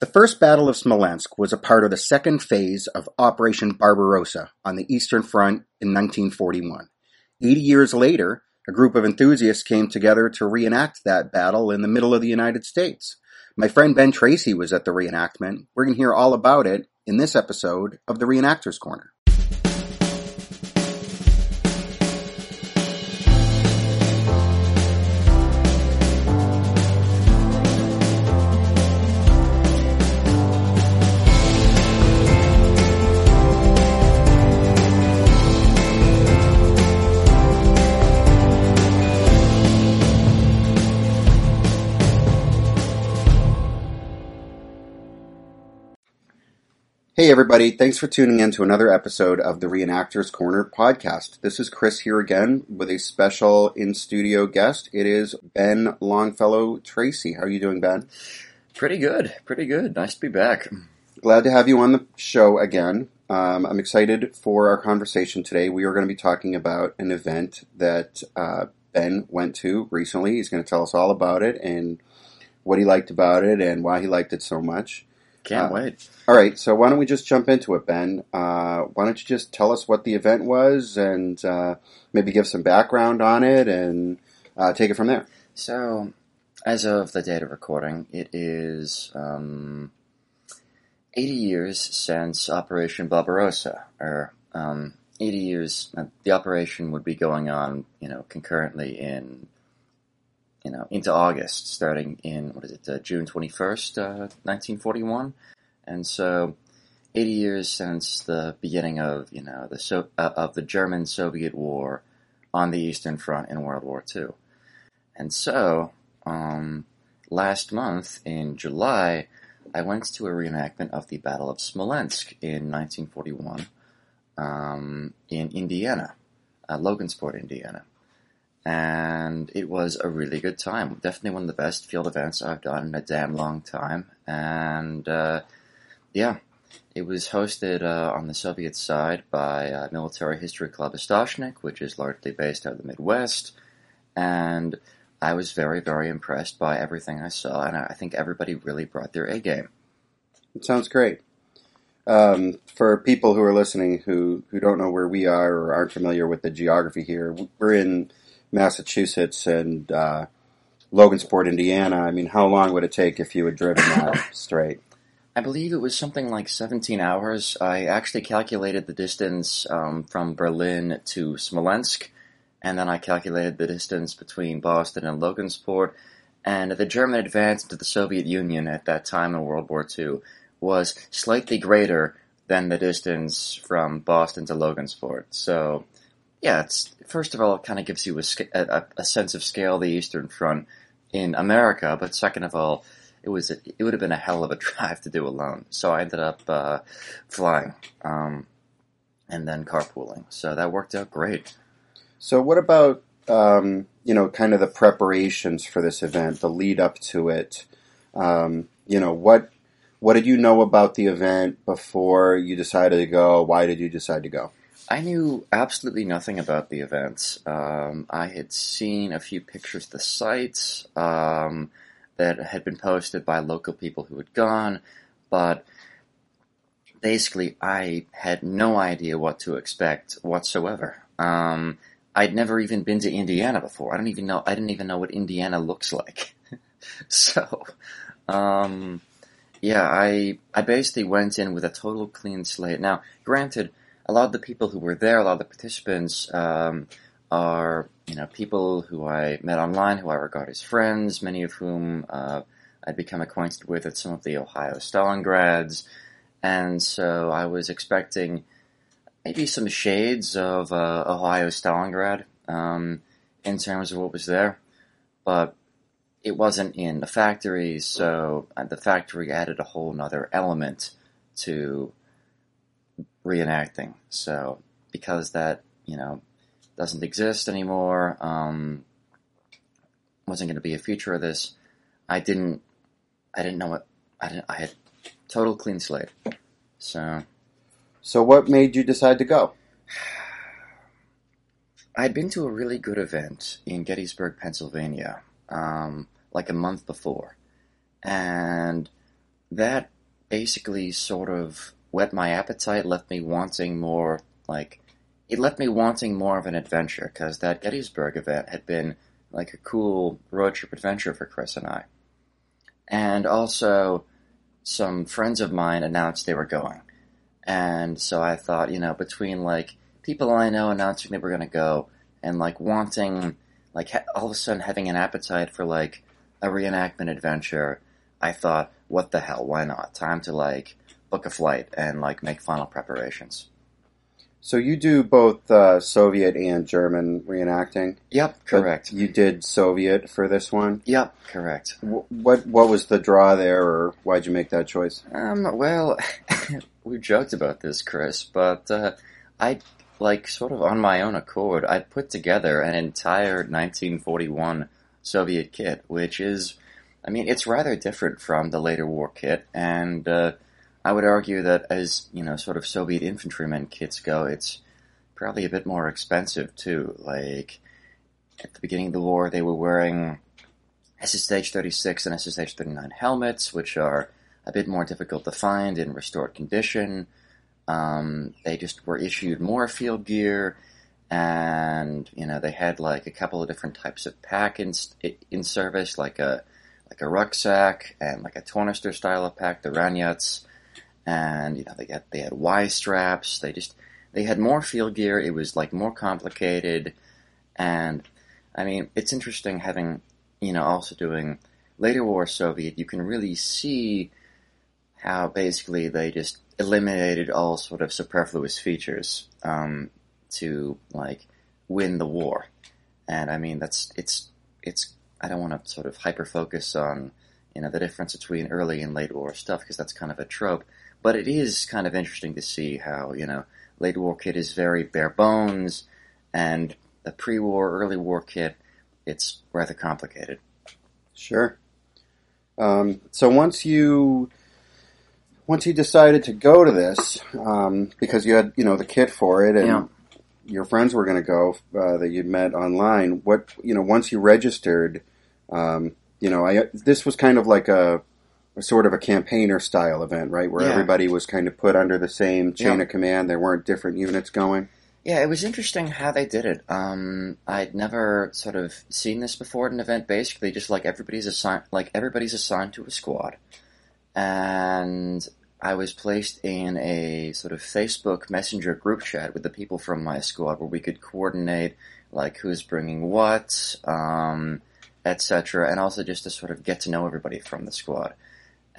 The First Battle of Smolensk was a part of the second phase of Operation Barbarossa on the Eastern Front in 1941. Eighty years later, a group of enthusiasts came together to reenact that battle in the middle of the United States. My friend Ben Tracey was at the reenactment. We're going to hear all about it in this episode of the Reenactors Corner. Hey, everybody. Thanks for tuning in to another episode of the Reenactors Corner podcast. This is Chris here again with a special in studio guest. It is Ben Longfellow Tracey. How are you doing, Ben? Pretty good. Pretty good. Nice to be back. Glad to have you on the show again. Um, I'm excited for our conversation today. We are going to be talking about an event that uh, Ben went to recently. He's going to tell us all about it and what he liked about it and why he liked it so much. Can't Uh, wait. All right, so why don't we just jump into it, Ben? Uh, why don't you just tell us what the event was and uh, maybe give some background on it and uh, take it from there? So, as of the date of recording, it is um, 80 years since Operation Barbarossa, or um, 80 years. Uh, the operation would be going on, you know, concurrently in, you know, into August, starting in what is it, uh, June 21st, uh, 1941, and so. 80 years since the beginning of, you know, the so, uh, of the German-Soviet War on the Eastern Front in World War II. And so, um, last month in July, I went to a reenactment of the Battle of Smolensk in 1941 um, in Indiana, uh, Logansport, Indiana. And it was a really good time. Definitely one of the best field events I've done in a damn long time. And uh, yeah, it was hosted uh, on the Soviet side by uh, Military History Club Istashnik, which is largely based out of the Midwest. And I was very, very impressed by everything I saw, and I think everybody really brought their A game. It sounds great. Um, for people who are listening who, who don't know where we are or aren't familiar with the geography here, we're in Massachusetts and uh, Logansport, Indiana. I mean, how long would it take if you had driven that straight? I believe it was something like 17 hours. I actually calculated the distance um, from Berlin to Smolensk, and then I calculated the distance between Boston and Logansport. And the German advance into the Soviet Union at that time in World War II was slightly greater than the distance from Boston to Logansport. So, yeah, it's first of all, it kind of gives you a, a, a sense of scale the Eastern Front in America, but second of all, it was a, it would have been a hell of a drive to do alone. So I ended up uh, flying um, and then carpooling. So that worked out great. So, what about um, you know, kind of the preparations for this event, the lead up to it? Um, you know, what what did you know about the event before you decided to go? Why did you decide to go? I knew absolutely nothing about the events. Um, I had seen a few pictures of the sites um, that had been posted by local people who had gone, but basically, I had no idea what to expect whatsoever. Um, I'd never even been to Indiana before. I don't even know. I didn't even know what Indiana looks like. so, um, yeah, I I basically went in with a total clean slate. Now, granted, a lot of the people who were there, a lot of the participants, um, are you know people who I met online, who I regard as friends, many of whom uh, I'd become acquainted with at some of the Ohio Stalingrads, and so I was expecting maybe some shades of uh, Ohio Stalingrad um, in terms of what was there, but it wasn't in the factory, so uh, the factory added a whole nother element to reenacting. So because that you know doesn't exist anymore, um, wasn't going to be a feature of this. I didn't, I didn't know what I didn't. I had total clean slate. So So, what made you decide to go? I'd been to a really good event in Gettysburg, Pennsylvania, um, like a month before, and that basically sort of whet my appetite, left me wanting more, like, it left me wanting more of an adventure, because that Gettysburg event had been like a cool road trip adventure for Chris and I. And also, some friends of mine announced they were going. And so I thought, you know, between like people I know announcing they were going to go and like wanting, like all of a sudden having an appetite for like a reenactment adventure, I thought, what the hell, why not? Time to like book a flight and like make final preparations. So you do both uh, Soviet and German reenacting. Yep, correct. You did Soviet for this one. Yep, correct. Wh- What what was the draw there, or why'd you make that choice? Um, well, we joked about this, Chris, but uh, I, like, sort of on my own accord, I put together an entire 1941 Soviet kit, which is, I mean, it's rather different from the later war kit, and uh, I would argue that as, you know, sort of Soviet infantrymen kits go, it's probably a bit more expensive, too. Like, at the beginning of the war, they were wearing SSH 36 and SSH 39 helmets, which are a bit more difficult to find in restored condition. Um, they just were issued more field gear, and you know they had like a couple of different types of pack in in service, like a like a rucksack and like a tornister style of pack, the Ranyats, and you know they got they had Y straps. They just they had more field gear. It was like more complicated, and I mean it's interesting having you know also doing later war Soviet. You can really see how basically they just eliminated all sort of superfluous features um, to like win the war. And I mean that's it's it's I don't want to sort of hyper focus on you know the difference between early and late war stuff because that's kind of a trope. But it is kind of interesting to see how you know late war kit is very bare bones, and the pre-war early war kit it's rather complicated. Sure. Um, so once you once you decided to go to this, um, because you had you know the kit for it, and Yeah. your friends were going to go uh, that you'd met online. What you know once you registered, um, you know, I this was kind of like a sort of a campaigner style event, right? Where Yeah. everybody was kind of put under the same chain Yeah. of command. There weren't different units going. Yeah, it was interesting how they did it. Um, I'd never sort of seen this before at an event. Basically, just like everybody's assigned, like everybody's assigned to a squad, and I was placed in a sort of Facebook Messenger group chat with the people from my squad, where we could coordinate like who's bringing what, um, etc., and also just to sort of get to know everybody from the squad.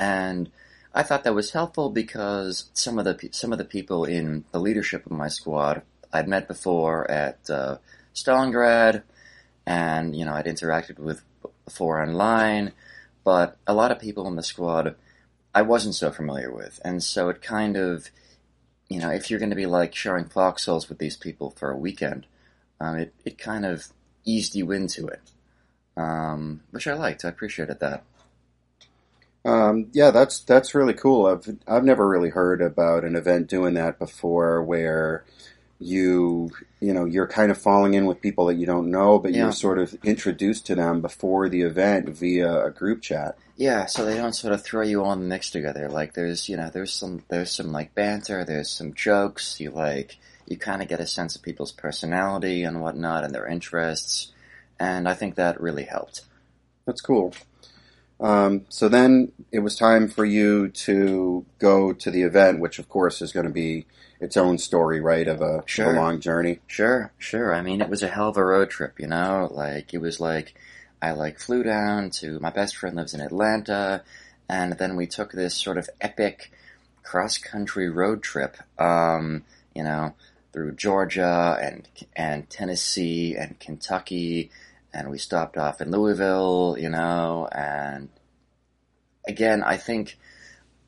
And I thought that was helpful because some of the some of the people in the leadership of my squad I'd met before at uh, Stalingrad, and you know I'd interacted with before online, but a lot of people in the squad I wasn't so familiar with, and so it kind of, you know, if you're going to be like sharing foxholes with these people for a weekend, um, it it kind of eased you into it, um, which I liked. I appreciated that. Um, yeah, that's that's really cool. I've I've never really heard about an event doing that before, where you you know you're kind of falling in with people that you don't know, but Yeah. you're sort of introduced to them before the event via a group chat. Yeah, so they don't sort of throw you all in the mix together. Like there's, you know, there's some there's some like banter, there's some jokes. You like you kind of get a sense of people's personality and whatnot and their interests, and I think that really helped. That's cool. Um, so then it was time for you to go to the event, which of course is going to be its own story, right? Of a, Sure. a long journey. Sure, sure. I mean, it was a hell of a road trip, you know. Like it was like I like flew down to my best friend lives in Atlanta, and then we took this sort of epic cross country road trip. Um, you know, through Georgia and and Tennessee and Kentucky, and we stopped off in Louisville, you know, and again, I think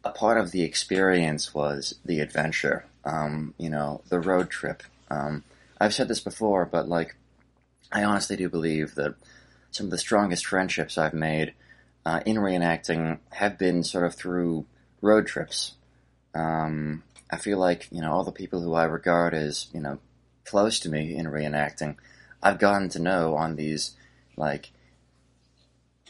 a part of the experience was the adventure. Um, you know, the road trip. Um, I've said this before, but like, I honestly do believe that some of the strongest friendships I've made uh, in reenacting have been sort of through road trips. Um, I feel like you know all the people who I regard as you know close to me in reenacting, I've gotten to know on these like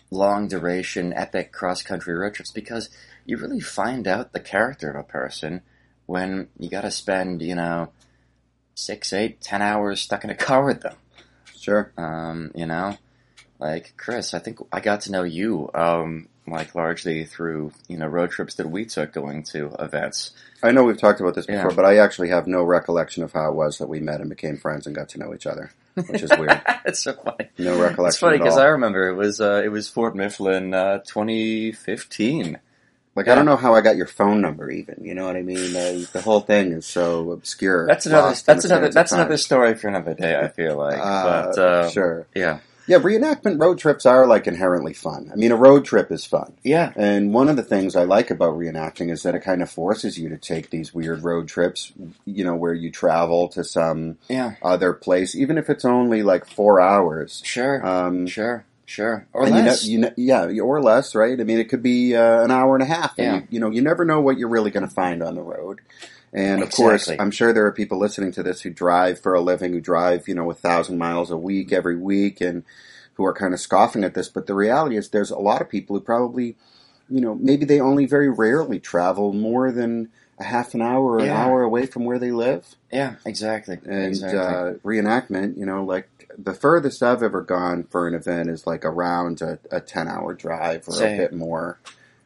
long duration epic cross country road trips because you really find out the character of a person when you got to spend, you know, six, eight, ten hours stuck in a car with them. Sure. Um, you know, like Chris, I think I got to know you, um, like largely through you know road trips that we took going to events. I know we've talked about this before, Yeah. but I actually have no recollection of how it was that we met and became friends and got to know each other, which is weird. it's so funny. No recollection It's funny because. I remember it was uh, it was Fort Mifflin, uh, 2015. Like I don't know how I got your phone number, even. You know what I mean? Uh, the whole thing is so obscure. That's another. That's another. That's another story for another day. I feel like, Uh, but uh, sure. yeah, Yeah, reenactment road trips are like inherently fun. I mean, a road trip is fun. yeah, And one of the things I like about reenacting is that it kind of forces you to take these weird road trips, you know, where you travel to some yeah. other place, even if it's only like four hours. Sure, Um, sure, sure, or and you know, less. you know, yeah, or less, right? I mean, it could be uh, an hour and a half. And Yeah. you, you know, you never know what you're really going to find on the road. And of course, I'm sure there are people listening to this who drive for a living, who drive, you know, a thousand miles a week every week, and who are kind of scoffing at this. But the reality is, there's a lot of people who probably, you know, maybe they only very rarely travel more than a half an hour or an hour away from where they live yeah, exactly, and exactly. uh, reenactment, you know, like the furthest I've ever gone for an event is like around a, a 10 hour drive or Same. a bit more.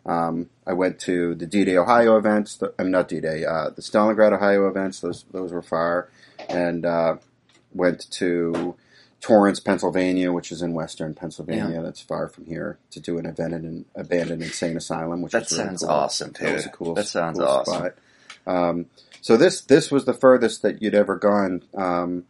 Um, I went to the D-Day Ohio events, the, I'm not D-Day, uh, the Stalingrad Ohio events, those, those were far, and uh, went to Torrance, Pennsylvania, which is in western Pennsylvania, that's far from here, to do an event in an abandoned insane asylum, which that was really sounds cool. awesome too. That was a cool. That sounds cool awesome. Spot. Um, so this this was the furthest that you'd ever gone. Um,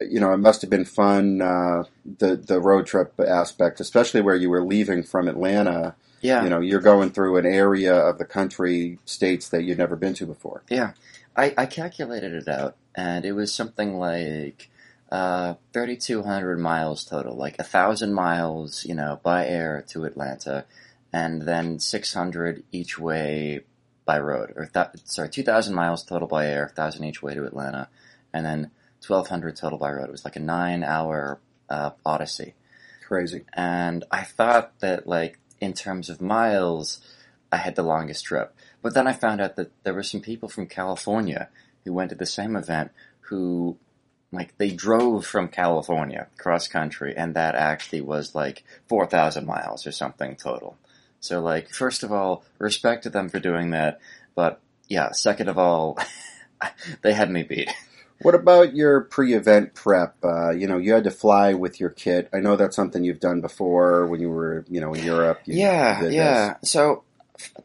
you know, it must have been fun. Uh, the the road trip aspect, especially where you were leaving from Atlanta. Yeah, You know, you're going through an area of the country, states that you'd never been to before. Yeah, I, I calculated it out, and it was something like uh, 3,200 miles total, like a thousand miles, you know, by air to Atlanta, and then 600 each way by road, or th- sorry, 2,000 miles total by air, thousand each way to Atlanta, and then 1,200 total by road. It was like a nine-hour uh, odyssey Crazy. and I thought that like in terms of miles, I had the longest trip. But then I found out that there were some people from California who went to the same event who like they drove from California cross country and that actually was like 4,000 miles or something total. So like first of all, respect to them for doing that, but yeah, second of all, they had me beat. What about your pre-event prep? Uh, you know, you had to fly with your kit. I know that's something you've done before when you were, you know, in Europe. You Yeah, yeah. So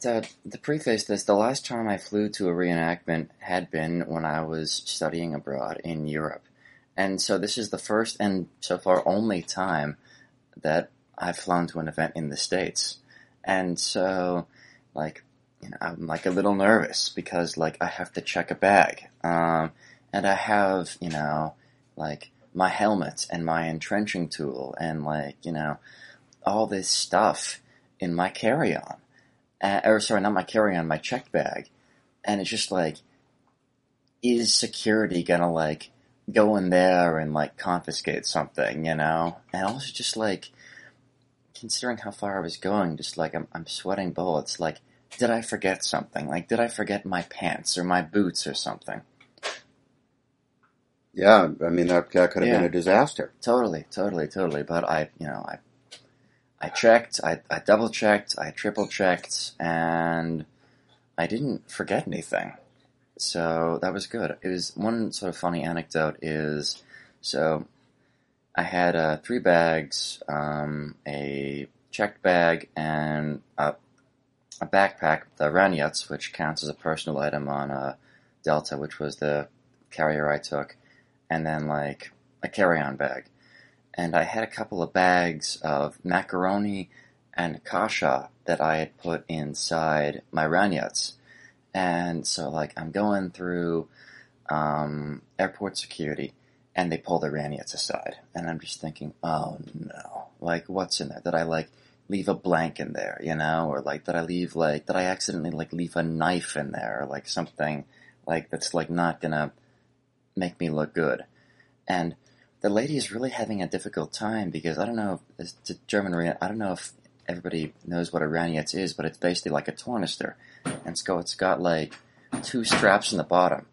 to, to preface this, the last time I flew to a reenactment had been when I was studying abroad in Europe. And so this is the first and so far only time that I've flown to an event in the States. And so, like, you know, I'm like a little nervous because, like, I have to check a bag. Um, and I have, you know, like, my helmet and my entrenching tool and, like, you know, all this stuff in my carry-on, uh, or sorry, not my carry-on, my checked bag, and it's just like, is security gonna like go in there and like confiscate something, you know? And also just like, considering how far I was going, just like I'm, I'm sweating bullets. Like, did I forget something? Like, did I forget my pants or my boots or something? Yeah, I mean that, that could have Yeah. been a disaster. Totally, totally, totally. But I, you know, I, I checked, I, I double checked, I triple checked, and I didn't forget anything. So that was good. It was one sort of funny anecdote is, so I had uh, three bags, um, a checked bag, and a, a backpack, the Ranyuts, which counts as a personal item on uh, Delta, which was the carrier I took, and then like a carry-on bag. And I had a couple of bags of macaroni and kasha that I had put inside my Ranyuts. And so, like, I'm going through um, airport security, and they pull the Ranyuts aside. And I'm just thinking, oh no. Like, what's in there? Did I, like, leave a blank in there, you know? Or, like, did I leave, like, did I accidentally, like, leave a knife in there? Or, like, something, like, that's, like, not gonna make me look good. And the lady is really having a difficult time because I don't know if a German I don't know if everybody knows what a Raniettes is, but it's basically like a tornister, and so it's got like two straps in the bottom,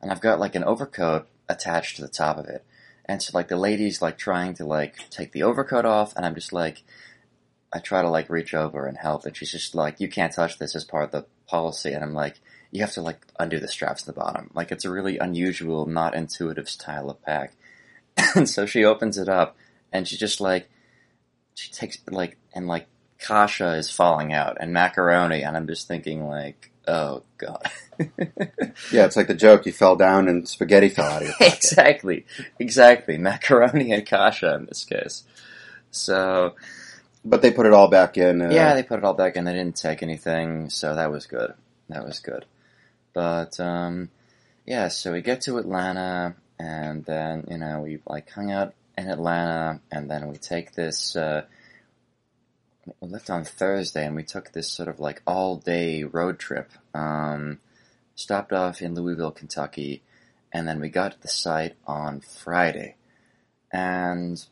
and I've got like an overcoat attached to the top of it, and so like the lady's like trying to like take the overcoat off, and I'm just like, I try to like reach over and help, and she's just like, you can't touch this as part of the policy, and I'm like, you have to like undo the straps at the bottom, like it's a really unusual, not intuitive style of pack, and so she opens it up, and she just like, she takes like and like Kasha is falling out and macaroni, and I'm just thinking like, oh god. Yeah, it's like the joke you fell down and spaghetti fell out of your pocket. exactly, exactly. Macaroni and kasha in this case. So But they put it all back in. Uh, yeah, they put it all back in. They didn't take anything, so that was good. That was good. But um, yeah, so we get to Atlanta, and then you know we like hung out in Atlanta, and then we take this. Uh, we left on Thursday, and we took this sort of like all day road trip. Um, stopped off in Louisville, Kentucky, and then we got to the site on Friday. And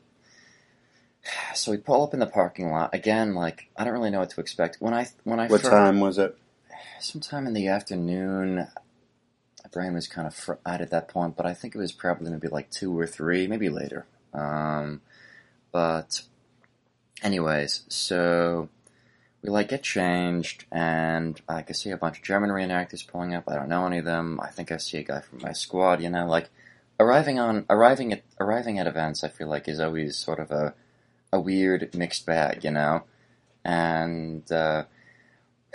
so we pull up in the parking lot again. Like I don't really know what to expect. When I when I What fir- time was it? Sometime in the afternoon. My brain was kind of fried at that point, but I think it was probably going to be like two or three, maybe later. Um, but, anyways, so we like get changed, and I can see a bunch of German reenactors pulling up. I don't know any of them. I think I see a guy from my squad. You know, like arriving on arriving at arriving at events. I feel like is always sort of a a weird mixed bag. You know, and. Uh,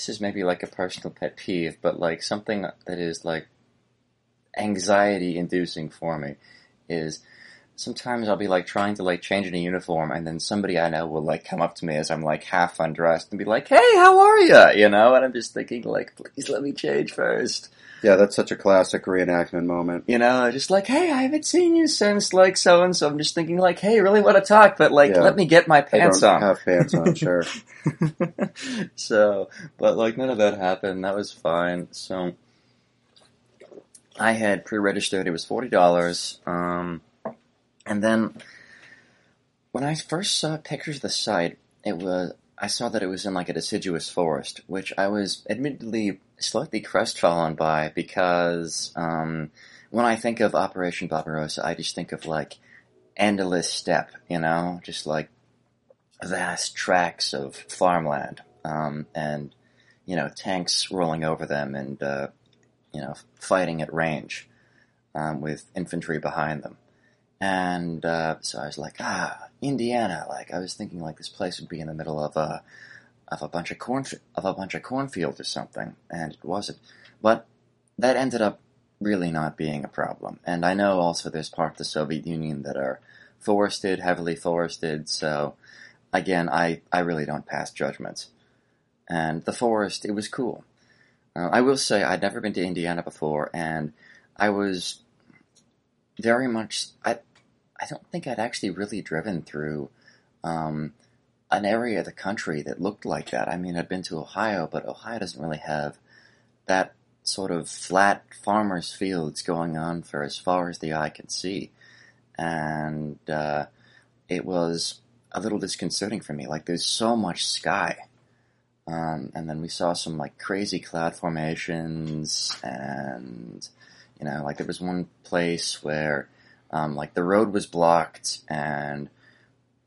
this is maybe like a personal pet peeve, but like something that is like anxiety inducing for me is sometimes I'll be like trying to like change in a uniform and then somebody I know will like come up to me as I'm like half undressed and be like, Hey, how are you? You know, and I'm just thinking like, please let me change first. Yeah, that's such a classic reenactment moment. You know, just like, Hey, I haven't seen you since like so and so. I'm just thinking like, Hey, really want to talk, but like, Yeah. let me get my I pants don't on. have pants on, sure. so, but like none of that happened. That was fine. So, I had pre-registered. It was forty dollars. Um, and then when I first saw pictures of the site, it was I saw that it was in like a deciduous forest, which I was admittedly slightly crestfallen by because um, when I think of Operation Barbarossa, I just think of like endless steppe, you know, just like vast tracts of farmland, um, and you know tanks rolling over them, and uh, you know fighting at range um, with infantry behind them. And uh, so I was like, ah, Indiana. Like I was thinking, like this place would be in the middle of a of a bunch of corn of a bunch of cornfields or something, and it wasn't. But that ended up really not being a problem. And I know also there's parts of the Soviet Union that are forested, heavily forested. So again, I I really don't pass judgments. And the forest, it was cool. Uh, I will say I'd never been to Indiana before, and I was very much. I I don't think I'd actually really driven through um, an area of the country that looked like that. I mean, I'd been to Ohio, but Ohio doesn't really have that sort of flat farmers' fields going on for as far as the eye can see, and uh, it was a little disconcerting for me. Like, there's so much sky. Um, and then we saw some like crazy cloud formations, and you know, like there was one place where um, like the road was blocked, and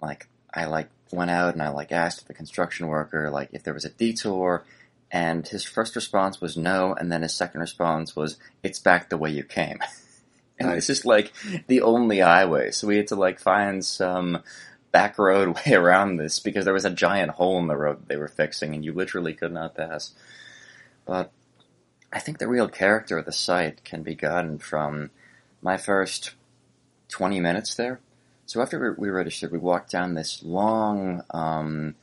like I like went out and I like asked the construction worker like if there was a detour, and his first response was no, and then his second response was it's back the way you came. And Nice. this is like the only highway, so we had to like find some back road way around this because there was a giant hole in the road they were fixing, and you literally could not pass. But I think the real character of the site can be gotten from my first 20 minutes there. So after we we registered, we walked down this long um,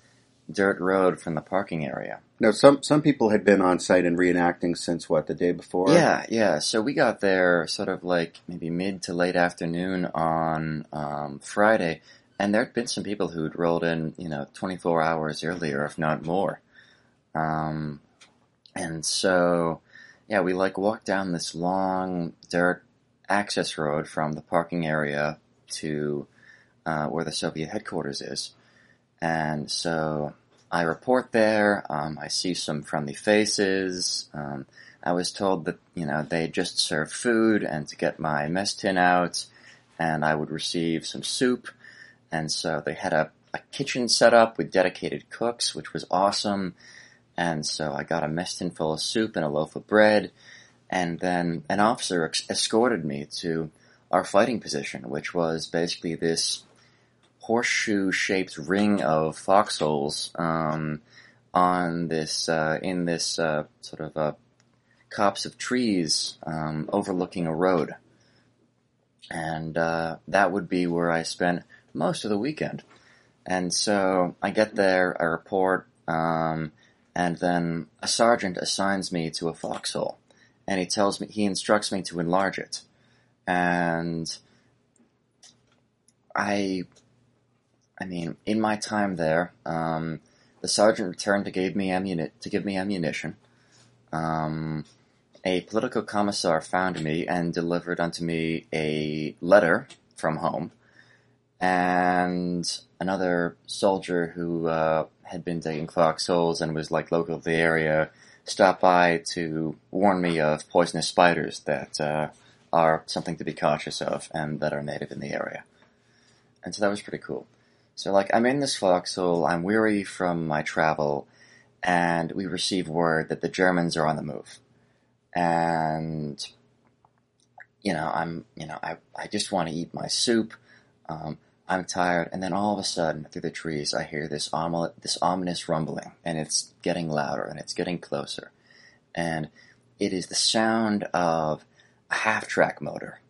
dirt road from the parking area. Now, some some people had been on site and reenacting since what the day before. Yeah, yeah. So we got there sort of like maybe mid to late afternoon on um, Friday, and there'd been some people who'd rolled in, you know, 24 hours earlier, if not more. Um, and so, yeah, we like walked down this long dirt access road from the parking area to uh, where the Soviet headquarters is. And so I report there. Um, I see some friendly faces. Um, I was told that you know they just served food and to get my mess tin out, and I would receive some soup. And so they had a, a kitchen set up with dedicated cooks, which was awesome. And so I got a mess tin full of soup and a loaf of bread. And then an officer ex- escorted me to our fighting position, which was basically this horseshoe-shaped ring of foxholes um, on this uh, in this uh, sort of a copse of trees um, overlooking a road, and uh, that would be where I spent most of the weekend. And so I get there, I report, um, and then a sergeant assigns me to a foxhole, and he tells me he instructs me to enlarge it, and I, I mean, in my time there, um, the sergeant returned to give me to give me ammunition. Um, a political commissar found me and delivered unto me a letter from home, and another soldier who uh, had been digging foxholes and was like local to the area stopped by to warn me of poisonous spiders that uh, are something to be cautious of and that are native in the area. And so that was pretty cool. So like I'm in this foxhole, I'm weary from my travel, and we receive word that the Germans are on the move. And you know, I'm you know, I, I just want to eat my soup. Um, I'm tired, and then all of a sudden, through the trees, I hear this ominous, this ominous rumbling, and it's getting louder, and it's getting closer, and it is the sound of a half-track motor,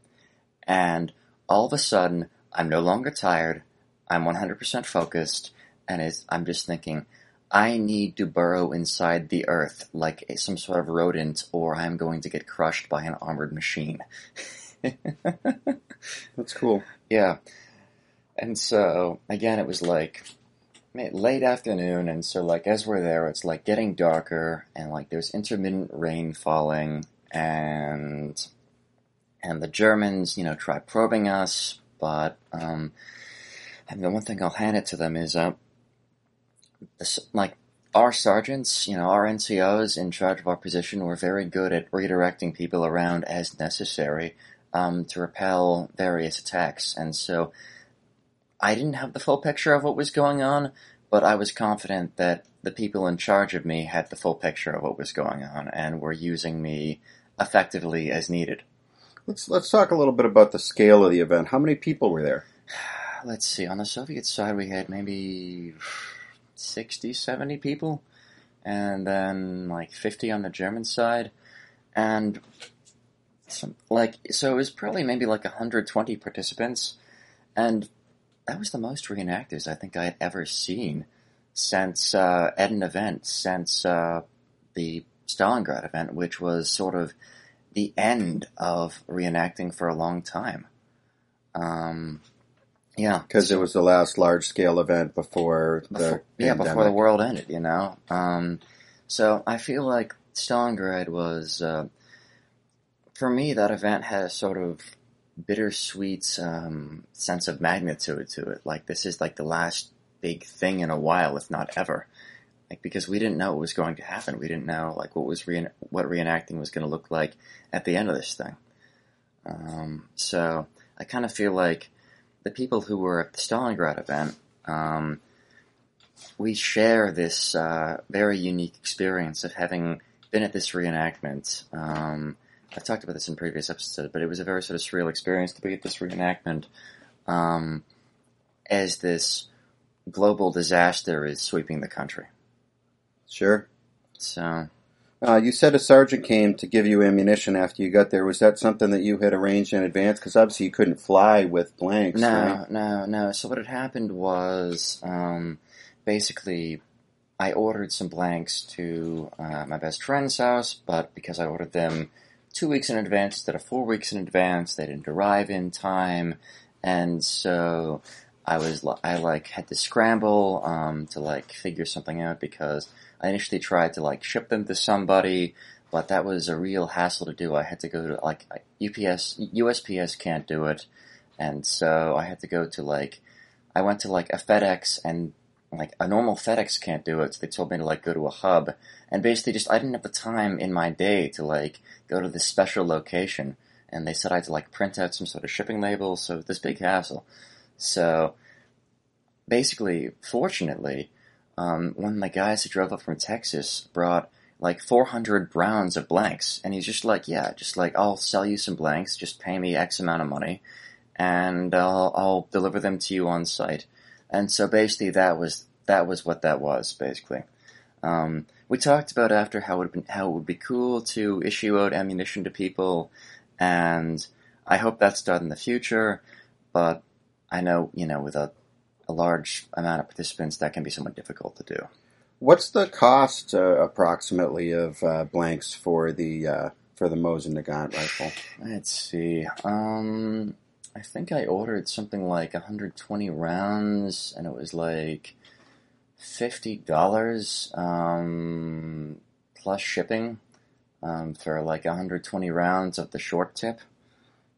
and all of a sudden, I'm no longer tired, I'm 100% focused, and it's, I'm just thinking, I need to burrow inside the earth like a, some sort of rodent, or I'm going to get crushed by an armored machine. That's cool. Yeah. And so, again, it was like late afternoon, and so, like, as we're there, it's like getting darker, and like there's intermittent rain falling, and and the Germans, you know, try probing us, but um, and the one thing I'll hand it to them is, uh, this, like, our sergeants, you know, our NCOs in charge of our position were very good at redirecting people around as necessary um, to repel various attacks, and so I didn't have the full picture of what was going on, but I was confident that the people in charge of me had the full picture of what was going on and were using me effectively as needed. Let's let's talk a little bit about the scale of the event. How many people were there? Let's see. On the Soviet side, we had maybe 60, 70 people, and then like 50 on the German side, and some like so it was probably maybe like 120 participants, and that was the most reenactors I think I had ever seen since uh, at an event since uh, the Stalingrad event, which was sort of the end of reenacting for a long time. Um, yeah, because it was the last large scale event before the before, yeah before the world ended. You know, um, so I feel like Stalingrad was uh, for me that event has sort of bittersweet um, sense of magnitude to it. Like this is like the last big thing in a while, if not ever. Like because we didn't know what was going to happen. We didn't know like what was re- what reenacting was going to look like at the end of this thing. Um, so I kind of feel like the people who were at the Stalingrad event, um, we share this uh, very unique experience of having been at this reenactment. I've talked about this in previous episodes, but it was a very sort of surreal experience to be at this reenactment um, as this global disaster is sweeping the country. Sure. So. Uh, you said a sergeant came to give you ammunition after you got there. Was that something that you had arranged in advance? Because obviously you couldn't fly with blanks. No, right? no, no. So what had happened was um, basically I ordered some blanks to uh, my best friend's house, but because I ordered them two weeks in advance instead of four weeks in advance. They didn't arrive in time, and so I was I like had to scramble um, to like figure something out because I initially tried to like ship them to somebody, but that was a real hassle to do. I had to go to like UPS, USPS can't do it, and so I had to go to like I went to like a FedEx and like a normal FedEx can't do it, so they told me to like go to a hub, and basically just I didn't have the time in my day to like go to this special location, and they said I had to like print out some sort of shipping label, so this big hassle. So basically, fortunately, um, one of my guys who drove up from Texas brought like 400 rounds of blanks, and he's just like, yeah, just like I'll sell you some blanks, just pay me X amount of money, and I'll, I'll deliver them to you on site. And so basically, that was that was what that was basically. Um, we talked about after how it would be, how it would be cool to issue out ammunition to people, and I hope that's done in the future. But I know you know with a a large amount of participants that can be somewhat difficult to do. What's the cost uh, approximately of uh, blanks for the uh, for the Mosin Nagant rifle? Let's see. Um, I think I ordered something like 120 rounds, and it was like fifty dollars um, plus shipping um, for like 120 rounds of the short tip.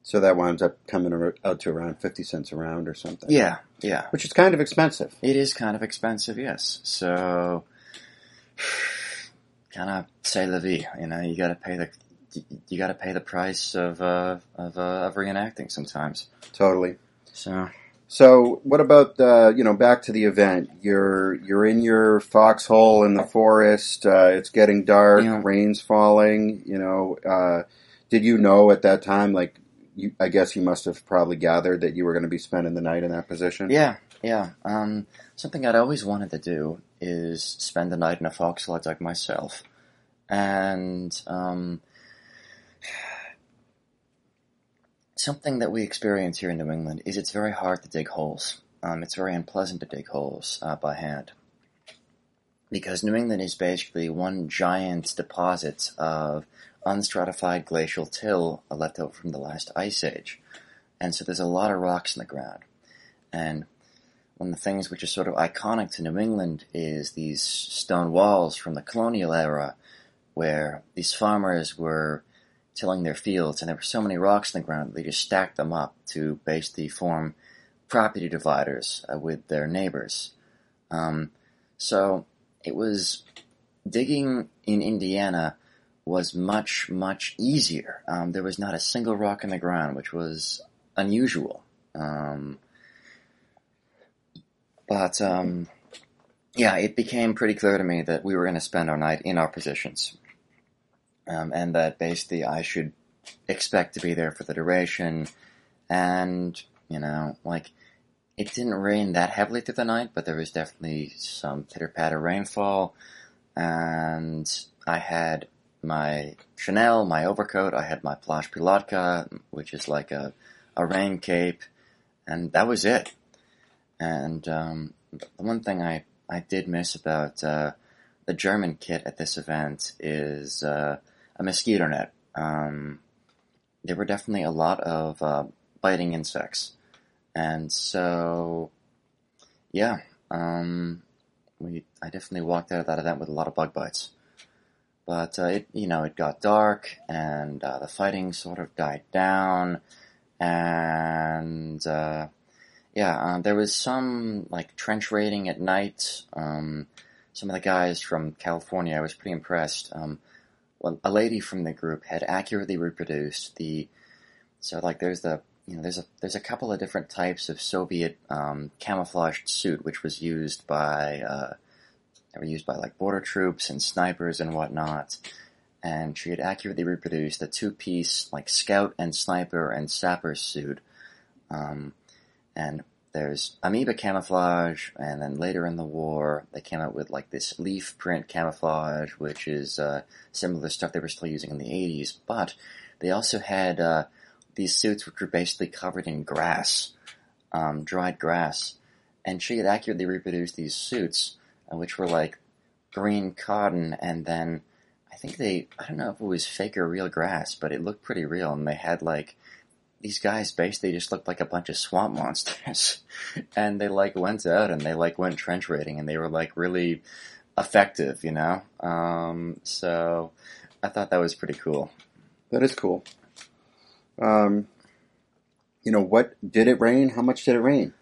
So that winds up coming out to around fifty cents a round or something. Yeah, yeah. which is kind of expensive. It is kind of expensive, yes. So, kind of say la vie. You know, you got to pay the you got to pay the price of uh, of, uh, of reenacting sometimes. Totally. So, So, what about uh, you know back to the event? You're you're in your foxhole in the forest. Uh, it's getting dark. Yeah. Rain's falling. You know, uh, did you know at that time? Like, you, I guess you must have probably gathered that you were going to be spending the night in that position. yeah, yeah. Um, something I'd always wanted to do is spend the night in a foxhole like myself, and um, something that we experience here in New England is it's very hard to dig holes. Um, it's very unpleasant to dig holes uh, by hand. Because New England is basically one giant deposit of unstratified glacial till left over from the last ice age. And so there's a lot of rocks in the ground. And one of the things which is sort of iconic to New England is these stone walls from the colonial era where these farmers were tilling their fields, and there were so many rocks in the ground, that they just stacked them up to basically form property dividers uh, with their neighbors. Um, so it was digging in Indiana was much much easier. Um, there was not a single rock in the ground, which was unusual. Um, but um, yeah, it became pretty clear to me that we were going to spend our night in our positions um, and that basically I should expect to be there for the duration. And you know, like it didn't rain that heavily through the night, but there was definitely some pitter patter rainfall. And I had my Shinel, my overcoat. I had my Plash Palatka, which is like a a rain cape, and that was it. And um, the one thing I I did miss about uh, the German kit at this event is uh, a mosquito net. Um, there were definitely a lot of uh, biting insects, and so yeah, um, we I definitely walked out of that event with a lot of bug bites. But uh, it you know it got dark and uh, the fighting sort of died down, and uh, yeah, uh, there was some like trench raiding at night. Um, some of the guys from California, I was pretty impressed. Um, a lady from the group had accurately reproduced the so like there's the you know there's a there's a couple of different types of Soviet um, camouflaged suit which was used by uh, were used by like border troops and snipers and whatnot, and she had accurately reproduced the two piece like scout and sniper and sapper suit, um, and there's amoeba camouflage, and then later in the war, they came out with like this leaf print camouflage, which is uh, similar stuff they were still using in the 80s. But they also had uh, these suits which were basically covered in grass, um, dried grass. And she had accurately reproduced these suits, uh, which were like green cotton, and then I think they, I don't know if it was fake or real grass, but it looked pretty real, and they had like these guys basically just looked like a bunch of swamp monsters. and they like went out and they like went trench raiding and they were like really effective, you know? Um, so I thought that was pretty cool. That is cool. Um, you know what? Did it rain? How much did it rain?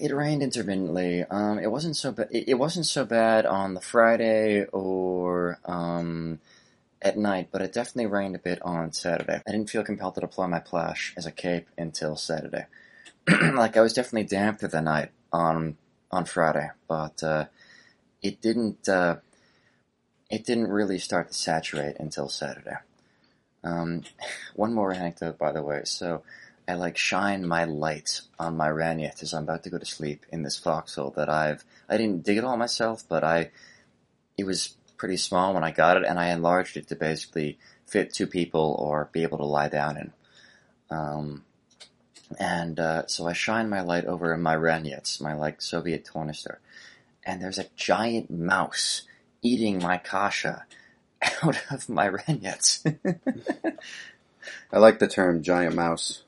It rained intermittently. Um, it wasn't so bad. It, it wasn't so bad on the Friday or um, at night, but it definitely rained a bit on Saturday. I didn't feel compelled to deploy my plash as a cape until Saturday. like I was definitely damp through the night on on Friday, but uh, it didn't. Uh, it didn't really start to saturate until Saturday. Um, one more anecdote, by the way. So I like shine my light on my ragnat as I'm about to go to sleep in this foxhole that I've I didn't dig it all myself, but I it was pretty small when I got it, and I enlarged it to basically fit two people or be able to lie down in. Um, and uh, so I shine my light over in my ragnats, my like Soviet tornister, and there's a giant mouse eating my kasha out of my ragnats. I like the term giant mouse.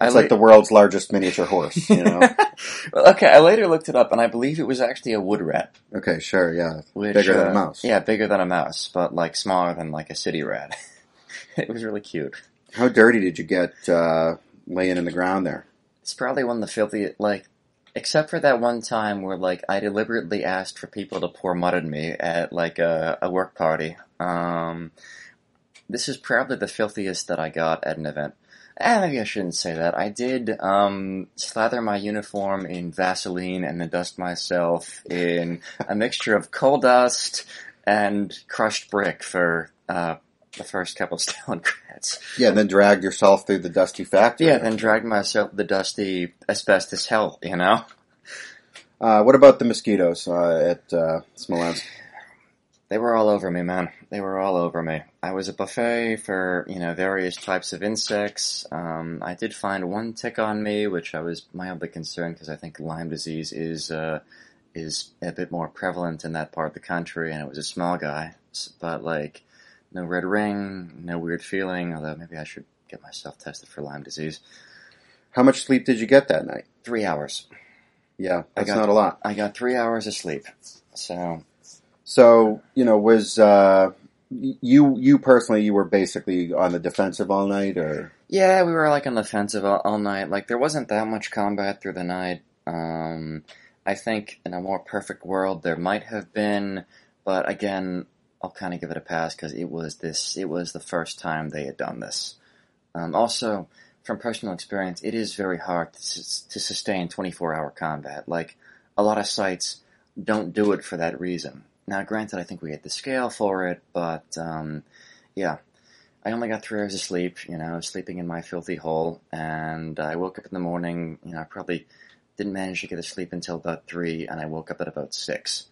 It's la- like the world's largest miniature horse, you know? well, okay, I later looked it up, and I believe it was actually a wood rat. okay, sure, yeah. Which, Bigger than uh, a mouse. Yeah, bigger than a mouse, but like smaller than like a city rat. it was really cute. How dirty did you get uh, laying in the ground there? It's probably one of the filthiest, like, except for that one time where like I deliberately asked for people to pour mud on me at like a, a work party. Um, this is probably the filthiest that I got at an event. Eh, maybe I shouldn't say that. I did um, slather my uniform in Vaseline and then dust myself in a mixture of coal dust and crushed brick for uh, the first couple of Stalingrad's. Yeah, and then dragged yourself through the dusty factory. Yeah, then dragged myself the dusty asbestos hell, you know? Uh, what about the mosquitoes uh, at uh, Smolensk? They were all over me, man. They were all over me. I was a buffet for, you know, various types of insects. Um, I did find one tick on me, which I was mildly concerned because I think Lyme disease is, uh, is a bit more prevalent in that part of the country, and it was a small guy. But, like, no red ring, no weird feeling, although maybe I should get myself tested for Lyme disease. How much sleep did you get that night? Three hours. Yeah, I that's got- not a lot. I got three hours of sleep. So, So, you know, was uh, you you personally you were basically on the defensive all night, or Yeah, we were like on the offensive all, all night. Like there wasn't that much combat through the night. Um, I think in a more perfect world there might have been, but again, I'll kind of give it a pass because it was this. It was the first time they had done this. Um, also, from personal experience, it is very hard to, to sustain 24-hour combat. Like a lot of sites don't do it for that reason. Now, granted, I think we hit the scale for it, but um, yeah. I only got three hours of sleep, you know, sleeping in my filthy hole, and I woke up in the morning, you know, I probably didn't manage to get to sleep until about three, and I woke up at about six.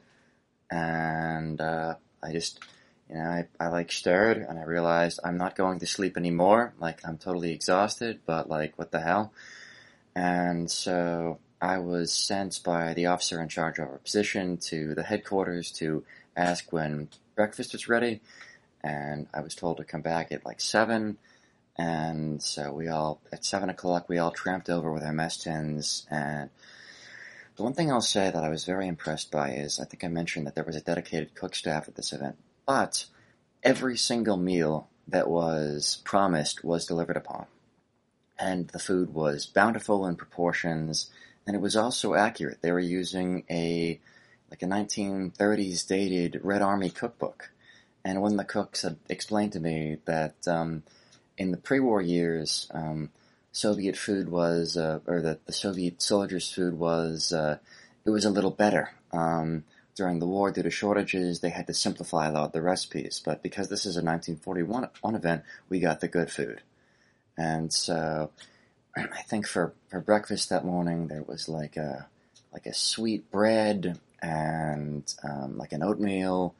And, uh, I just, you know, I, I like stirred, and I realized I'm not going to sleep anymore, like, I'm totally exhausted, but like, what the hell? And so, I was sent by the officer in charge of our position to the headquarters to ask when breakfast was ready, and I was told to come back at like seven. And so we all, at seven o'clock, we all tramped over with our mess tins. And the one thing I'll say that I was very impressed by is I think I mentioned that there was a dedicated cook staff at this event, but every single meal that was promised was delivered upon. And the food was bountiful in proportions, and it was also accurate. They were using a, like a 1930s dated Red Army cookbook. And one of the cooks had explained to me that um, in the pre-war years, um, Soviet food was, uh, or that the Soviet soldiers' food was, uh, it was a little better. Um, during the war, due to shortages, they had to simplify a lot of the recipes. But because this is a 1941 event, we got the good food. And so, I think for, for breakfast that morning, there was like a like a sweet bread and um, like an oatmeal.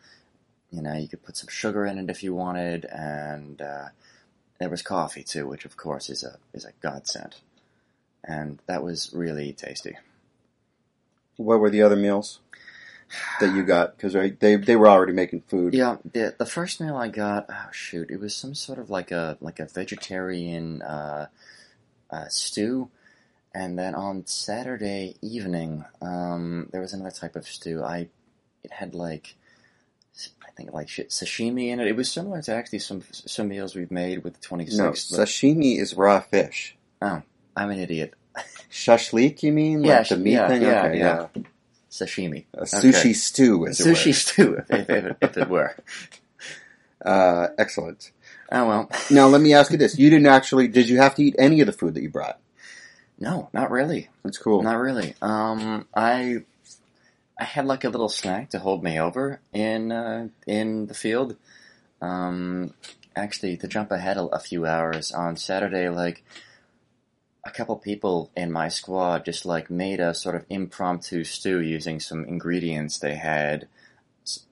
You know, you could put some sugar in it if you wanted, and uh, there was coffee too, which of course is a is a godsend. And that was really tasty. what were the other meals that you got? Because they they were already making food. Yeah, the the first meal I got, oh shoot, it was some sort of like a like a vegetarian uh, uh, stew, and then on Saturday evening, um, there was another type of stew. I it had like I think like sashimi in it. It was similar to actually some some meals we've made with the twenty No, sixth. sashimi is raw fish. Oh, I'm an idiot. Shashlik, you mean? Like the meat yeah, thing? yeah, okay, yeah. Sashimi. A sushi Okay. stew, as it were. Sushi stew, if, if, if, if it were. Uh, excellent. Oh well. Now, let me ask you this: You didn't actually? Did you have to eat any of the food that you brought? No, not really. That's cool. Not really. Um, I I had like a little snack to hold me over in uh, in the field. Um, actually, to jump ahead a, a few hours on Saturday, like a couple people in my squad just like made a sort of impromptu stew using some ingredients they had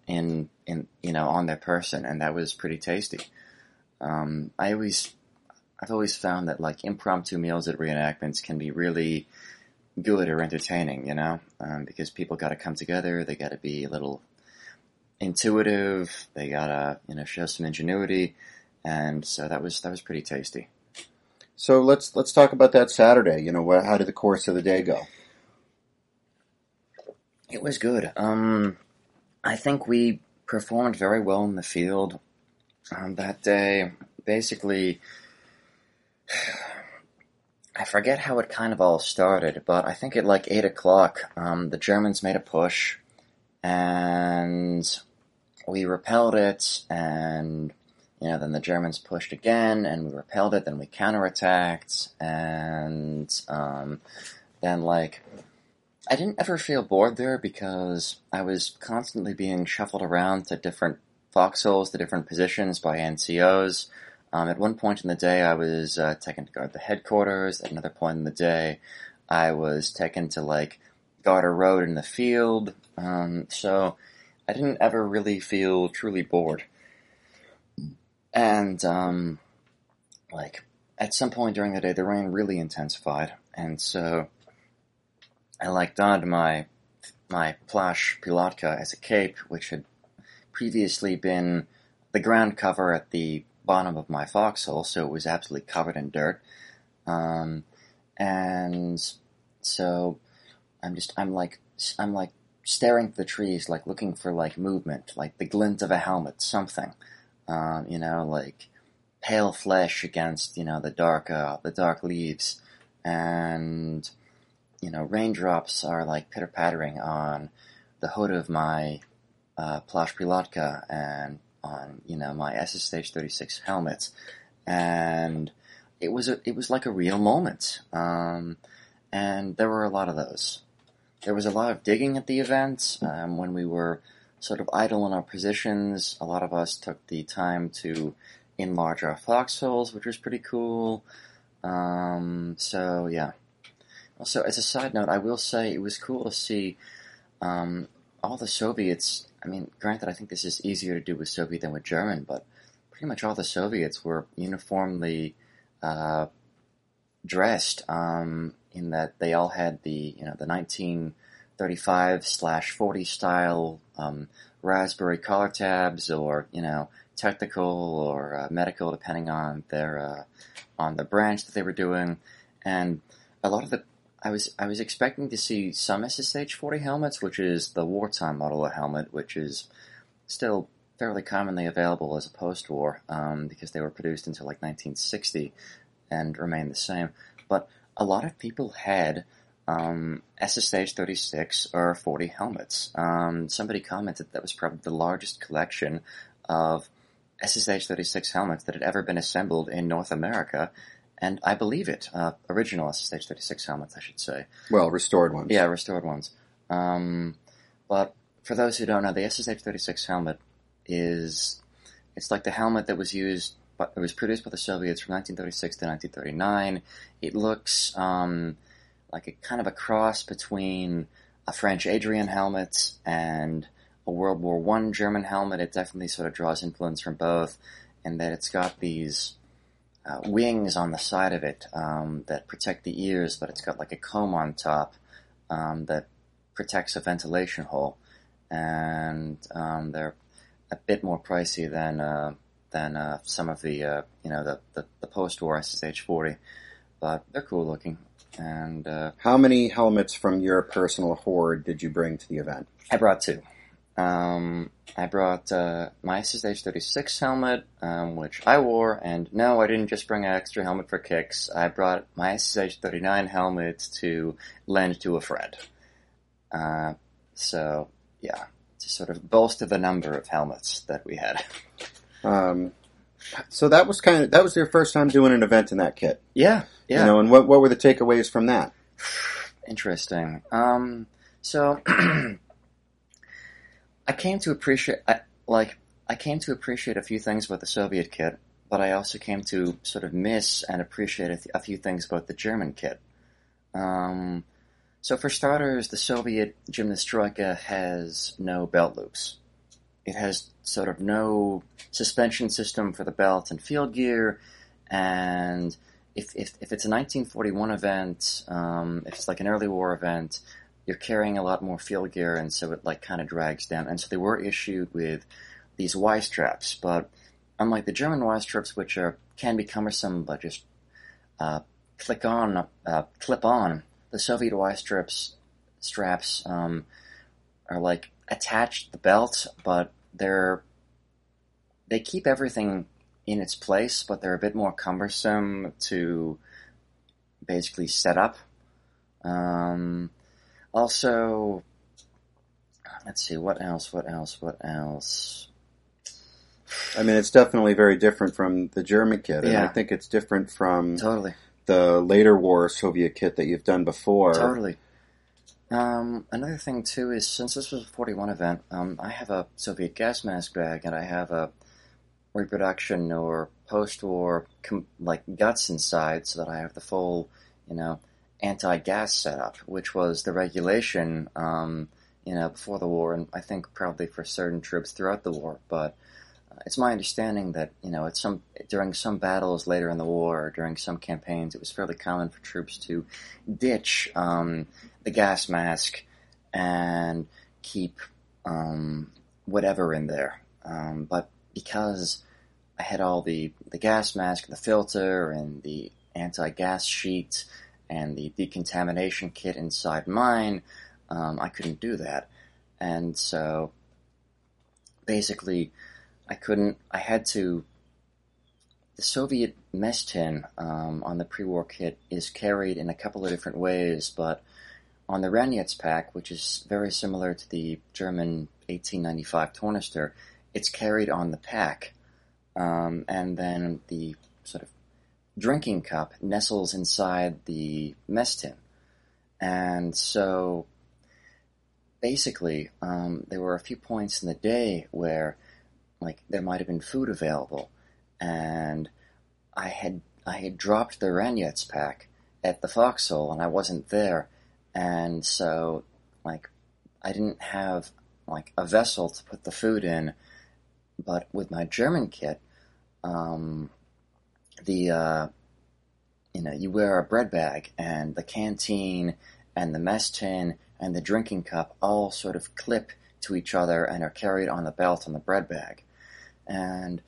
in in you know on their person, and that was pretty tasty. Um, I always I've always found that like impromptu meals at reenactments can be really good or entertaining, you know, um, because people got to come together. They got to be a little intuitive. They gotta you know show some ingenuity, and so that was that was pretty tasty. So let's let's talk about that Saturday. You know, what, how did the course of the day go? It was good. Um, I think we performed very well in the field um, that day. Basically, I forget how it kind of all started, but I think at like eight o'clock, um, the Germans made a push, and we repelled it, and you know, then the Germans pushed again, and we repelled it. Then we counterattacked, and um, then like I didn't ever feel bored there because I was constantly being shuffled around to different foxholes, the different positions by NCOs. Um, at one point in the day, I was uh, taken to guard the headquarters. At another point in the day, I was taken to like guard a road in the field. Um, so I didn't ever really feel truly bored. And um, like at some point during the day, the rain really intensified, and so I like donned my my plash palatka as a cape, which had previously been the ground cover at the bottom of my foxhole, so it was absolutely covered in dirt. Um, and so I'm just I'm like I'm like staring at the trees, like looking for like movement, like the glint of a helmet, something. Um, you know, like pale flesh against you know the dark uh, the dark leaves, and you know raindrops are like pitter pattering on the hood of my uh, Plash Palatka and on you know my SSH thirty six helmet, and it was a, it was like a real moment, um, and there were a lot of those. There was a lot of digging at the event um, when we were sort of idle in our positions. A lot of us took the time to enlarge our foxholes, which was pretty cool. Um, so yeah. Also, as a side note, I will say it was cool to see um, all the Soviets. I mean, granted, I think this is easier to do with Soviet than with German, but pretty much all the Soviets were uniformly uh, dressed um, in that they all had the you know the 1935 slash 40 style um, raspberry collar tabs, or you know technical or uh, medical, depending on their uh, on the branch that they were doing, and a lot of the I was I was expecting to see some SSH 40 helmets, which is the wartime model of helmet, which is still fairly commonly available as a post-war um, because they were produced until like 1960 and remain the same. But a lot of people had um, SSH 36 or 40 helmets. Um, somebody commented that was probably the largest collection of SSH 36 helmets that had ever been assembled in North America. And I believe it. Uh, original SSH 36 helmets, I should say. Well, restored ones. Yeah, restored ones. Um, but for those who don't know, the SSH 36 helmet is it's like the helmet that was used, but it was produced by the Soviets from 1936 to 1939. It looks um, like a kind of a cross between a French Adrian helmet and a World War One German helmet. It definitely sort of draws influence from both, and that it's got these uh, wings on the side of it um, that protect the ears, but it's got like a comb on top um, that protects a ventilation hole, and um, they're a bit more pricey than uh, than uh, some of the uh, you know the, the, the post-war SSH forty, but they're cool looking. And uh, How many helmets from your personal hoard did you bring to the event? I brought two. Um, I brought uh, my SSH 36 helmet, um, which I wore, and no, I didn't just bring an extra helmet for kicks. I brought my SSH 39 helmet to lend to a friend. Uh, so, yeah, to sort of bolster the number of helmets that we had. Um, so that was kind of that was your first time doing an event in that kit, yeah, yeah. you know. And what what were the takeaways from that? Interesting. Um, so I came to appreciate, I, like, I came to appreciate a few things about the Soviet kit, but I also came to sort of miss and appreciate a, th- a few things about the German kit. Um, so for starters, the Soviet Gymnastyorka has no belt loops. It has sort of no suspension system for the belt and field gear, and if, if, if it's a 1941 event, um, if it's like an early war event, you're carrying a lot more field gear, and so it like kind of drags down. And so they were issued with these Y straps, but unlike the German Y straps, which are can be cumbersome but just uh, click on, uh, clip on, the Soviet Y straps straps um, are like attached to the belt, but they're they keep everything in its place, but they're a bit more cumbersome to basically set up. Um, also, let's see, what else, what else, what else? I mean, it's definitely very different from the German kit, and Yeah. I think it's different from Totally, the later war Soviet kit that you've done before. totally. Um, another thing too is since this was a 41 event, um, I have a Soviet gas mask bag and I have a reproduction or post-war com- like guts inside, so that I have the full, you know, anti-gas setup, which was the regulation, um, you know, before the war, and I think probably for certain troops throughout the war. But uh, it's my understanding that you know, at some during some battles later in the war, or during some campaigns, it was fairly common for troops to ditch um, the gas mask and keep um, whatever in there. Um, but because I had all the, the gas mask, the filter, and the anti-gas sheet, and the decontamination kit inside mine, um, I couldn't do that. And so, basically, I couldn't, I had to, the Soviet mess tin um, on the pre-war kit is carried in a couple of different ways, but on the Ranyets pack, which is very similar to the German 1895 tornister, it's carried on the pack. Um, and then the drinking cup nestles inside the mess tin. And so basically, um, there were a few points in the day where like there might have been food available. And I had I had dropped the Ranyets pack at the foxhole and I wasn't there. And so like I didn't have like a vessel to put the food in. But with my German kit um, the uh, you know you wear a bread bag and the canteen and the mess tin and the drinking cup all sort of clip to each other and are carried on the belt on the bread bag. And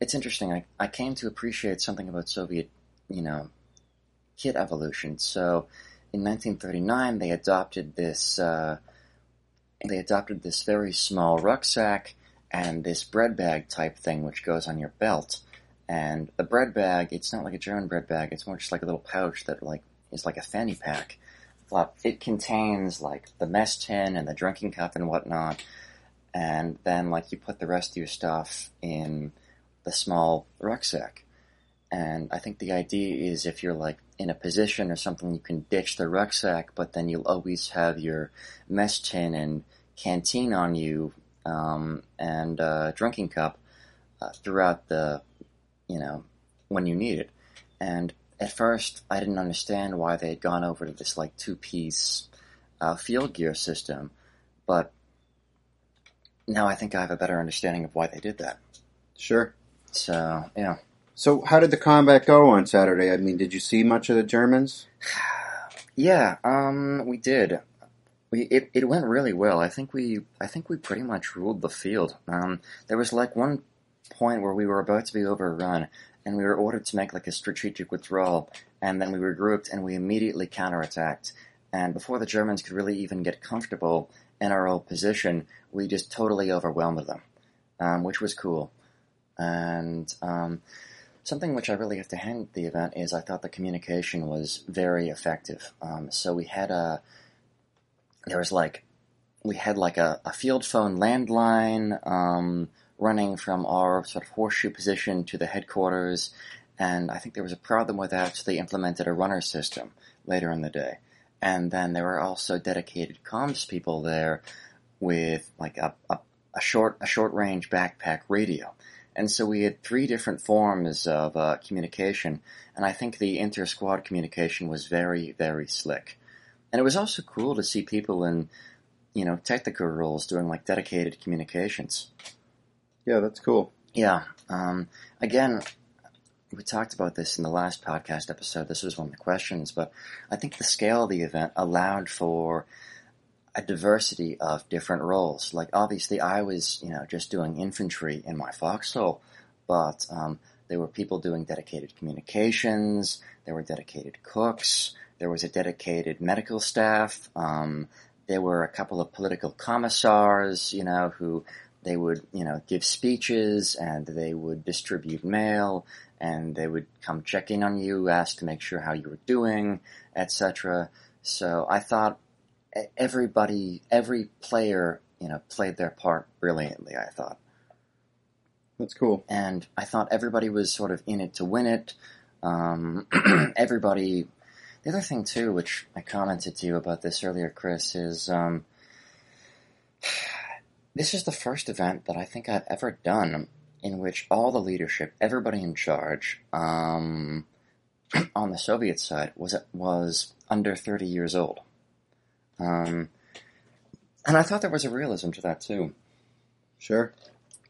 it's interesting I, I came to appreciate something about Soviet you know kit evolution. So in 1939 they adopted this uh, they adopted this very small rucksack and this bread bag type thing which goes on your belt and the bread bag it's not like a german bread bag it's more just like a little pouch that like is like a fanny pack. It contains like the mess tin and the drinking cup and whatnot and then like you put the rest of your stuff in the small rucksack. And i think the idea is if you're like in a position or something you can ditch the rucksack but then you'll always have your mess tin and canteen on you um, and uh, drinking cup uh, throughout the, you know, when you need it. And at first, I didn't understand why they had gone over to this like two piece uh, field gear system, but now I think I have a better understanding of why they did that. Sure. So yeah, So, how did the combat go on Saturday? I mean, did you see much of the Germans? yeah, um, we did. We it, it went really well. I think we I think we pretty much ruled the field. Um, there was like one point where we were about to be overrun, and we were ordered to make like a strategic withdrawal, and then we regrouped and we immediately counterattacked. And before the Germans could really even get comfortable in our old position, we just totally overwhelmed them, um, which was cool. And um, something which I really have to hand the event is I thought the communication was very effective. Um, so we had a there was like we had like a, a field phone landline um, running from our sort of horseshoe position to the headquarters, and I think there was a problem with that, so they implemented a runner system later in the day. And then there were also dedicated comms people there with like a, a, a short a short range backpack radio. And so we had three different forms of uh, communication, and I think the inter squad communication was very, very slick. And it was also cool to see people in, you know, technical roles doing like dedicated communications. Yeah, that's cool. Yeah. Um, again, we talked about this in the last podcast episode. This was one of the questions, but I think the scale of the event allowed for a diversity of different roles. Like obviously, I was you know just doing infantry in my foxhole, but um, there were people doing dedicated communications. There were dedicated cooks. There was a dedicated medical staff. Um, there were a couple of political commissars, you know, who they would, you know, give speeches and they would distribute mail and they would come check in on you, ask to make sure how you were doing, etc. So I thought everybody, every player, you know, played their part brilliantly. I thought. That's cool. And I thought everybody was sort of in it to win it. Um, everybody. The other thing too, which I commented to you about this earlier, Chris, is um, this is the first event that I think I've ever done in which all the leadership, everybody in charge, um, on the Soviet side was was under thirty years old. Um, and I thought there was a realism to that too. Sure.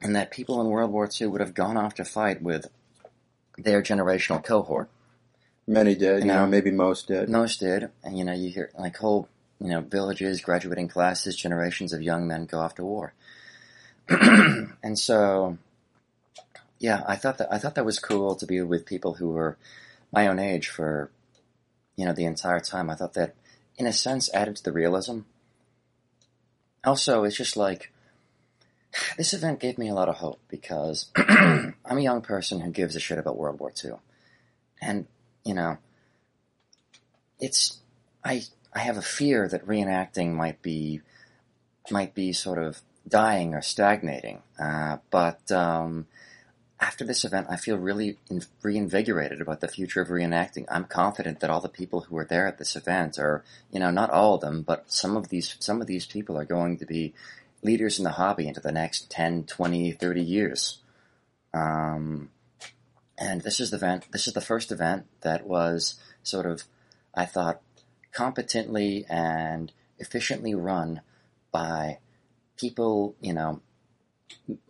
And that people in World War II would have gone off to fight with their generational cohort. Many did, you, know, know, maybe most did. Most did. And, you know, you hear like whole, you know, villages, graduating classes, generations of young men go off to war. and so, yeah, I thought that, I thought that was cool to be with people who were my own age for, you know, the entire time. I thought that in a sense, added to the realism. Also, it's just like, this event gave me a lot of hope because I'm a young person who gives a shit about World War II. And, you know, it's, I, I have a fear that reenacting might be, might be sort of dying or stagnating. Uh, but, um, after this event, I feel really in, reinvigorated about the future of reenacting. I'm confident that all the people who were there at this event are, you know, not all of them, but some of these, some of these people are going to be leaders in the hobby into the next 10, 20, 30 years. Um, and this is the event, this is the first event that was sort of, I thought, competently and efficiently run by people, you know,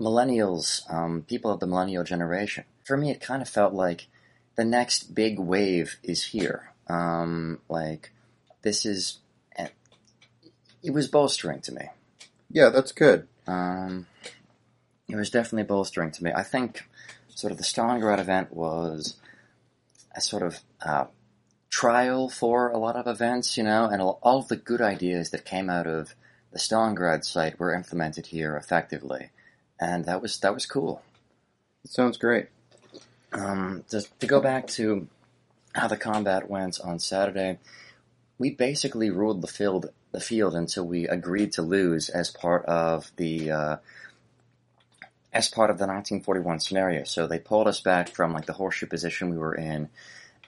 millennials, um, people of the millennial generation. For me, it kind of felt like the next big wave is here. Um, like this is, eh, it was bolstering to me. Yeah, that's good. Um, it was definitely bolstering to me. I think sort of the Stalingrad event was a sort of uh, trial for a lot of events, you know, and all of the good ideas that came out of the Stalingrad site were implemented here effectively and that was that was cool. It sounds great. Um, to, to go back to how the combat went on Saturday, we basically ruled the field the field until we agreed to lose as part of the uh, as part of the 1941 scenario. So they pulled us back from like the horseshoe position we were in,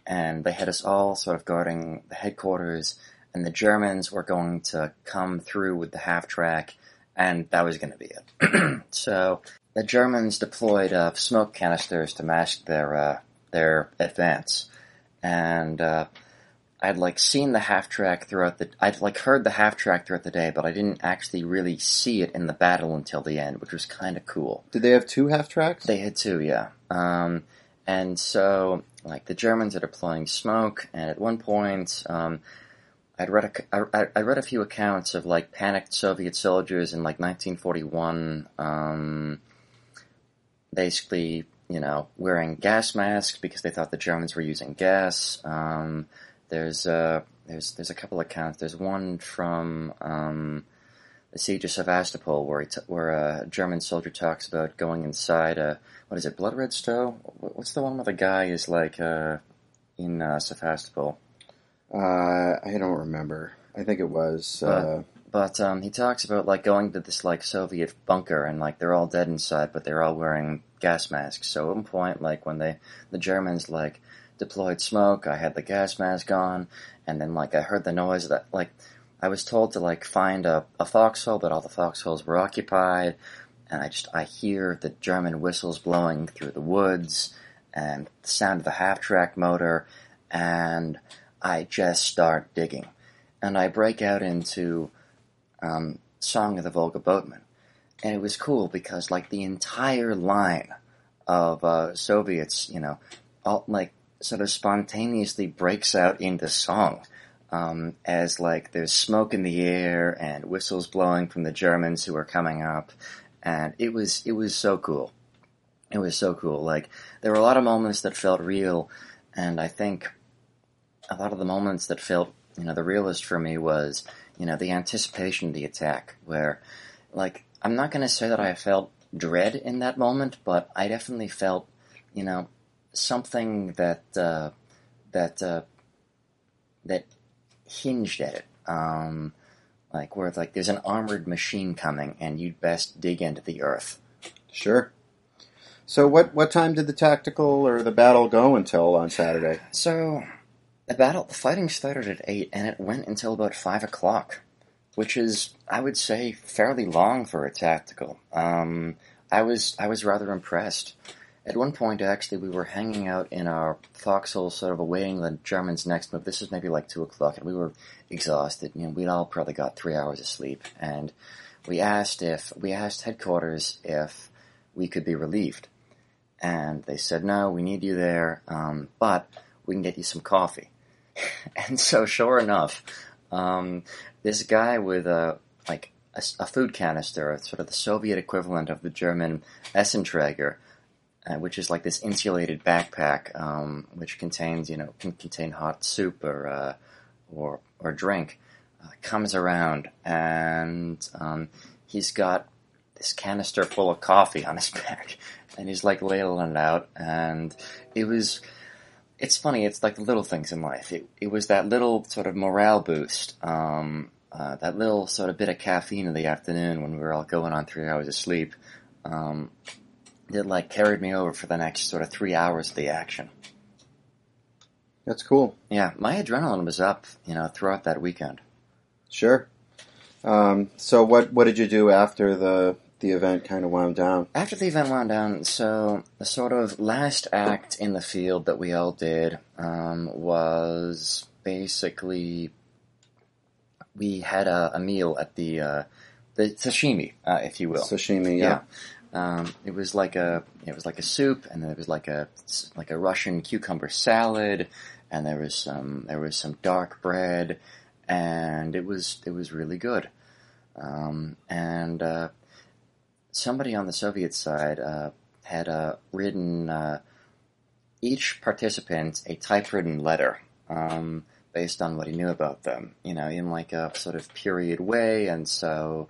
and they had us all sort of guarding the headquarters. And the Germans were going to come through with the half track and that was going to be it. so the Germans deployed uh, smoke canisters to mask their uh, their advance, and uh, I'd like seen the half track throughout the. I'd like heard the half track throughout the day, but I didn't actually really see it in the battle until the end, which was kind of cool. Did they have two half tracks? They had two, yeah. Um, and so like the Germans are deploying smoke, and at one point. Um, I'd read a, I, I read a few accounts of like panicked Soviet soldiers in like 1941, um, basically, you know, wearing gas masks because they thought the Germans were using gas. Um, there's uh, there's there's a couple accounts. There's one from um, the siege of Sevastopol, where t- where a German soldier talks about going inside a what is it, Blood Red Snow? What's the one where the guy is like uh, in uh, Sevastopol? Uh, I don't remember. I think it was. Uh, But um, he talks about like going to this like Soviet bunker and like they're all dead inside, but they're all wearing gas masks. So at one point, like when they the Germans like deployed smoke, I had the gas mask on, and then like I heard the noise that like I was told to like find a, a foxhole, but all the foxholes were occupied, and I just I hear the German whistles blowing through the woods and the sound of the half track motor, and I just start digging, and I break out into um, Song of the Volga Boatman. And it was cool because, like, the entire line of uh, Soviets, you know, all, like, sort of spontaneously breaks out into song. Um, as, like, there's smoke in the air and whistles blowing from the Germans who are coming up. And it was, it was so cool. It was so cool. Like, there were a lot of moments that felt real. And I think a lot of the moments that felt, you know, the realest for me was, you know, the anticipation of the attack, where, like, I'm not going to say that I felt dread in that moment, but I definitely felt, you know, something that, uh, that, uh, that hinged at it. Um, like, where, it's like, there's an armored machine coming and you'd best dig into the earth. sure. So, what what time did the tactical or the battle go until on Saturday? So, the battle, the fighting started at 8 and it went until about 5 o'clock, which is, I would say, fairly long for a tactical. Um, I was, I was rather impressed. At one point, actually, we were hanging out in our foxhole, sort of awaiting the Germans' next move. This was maybe like 2 o'clock, and we were exhausted. You know, we'd all probably got three hours of sleep, and we asked if, we asked headquarters if we could be relieved. And they said, no, we need you there, um, but we can get you some coffee. and so, sure enough, um, this guy with a like a, a, food canister, sort of the Soviet equivalent of the German Essenträger, uh, which is like this insulated backpack, um, which contains you know can contain hot soup or uh, or or drink, uh, comes around and um, he's got this canister full of coffee on his back, and he's like ladling it out, and it was it's funny. It's like the little things in life. It, it was that little sort of morale boost, um, uh, that little sort of bit of caffeine in the afternoon when we were all going on three hours of sleep, um, that like carried me over for the next sort of three hours of the action. That's cool. Yeah, my adrenaline was up, you know, throughout that weekend. Sure. Um, so, what what did you do after the the event kind of wound down? After the event wound down, so the sort of last act in the field that we all did um, was basically we had a, a meal at the uh, the sashimi, uh, if you will. Sashimi, yeah. Um, it was like a it was like a soup, and then it was like a like a Russian cucumber salad, and there was some there was some dark bread, and it was it was really good. Um, and uh, somebody on the Soviet side uh, had uh, written uh, each participant a typewritten letter um, based on what he knew about them, you know, in like a sort of period way, and so.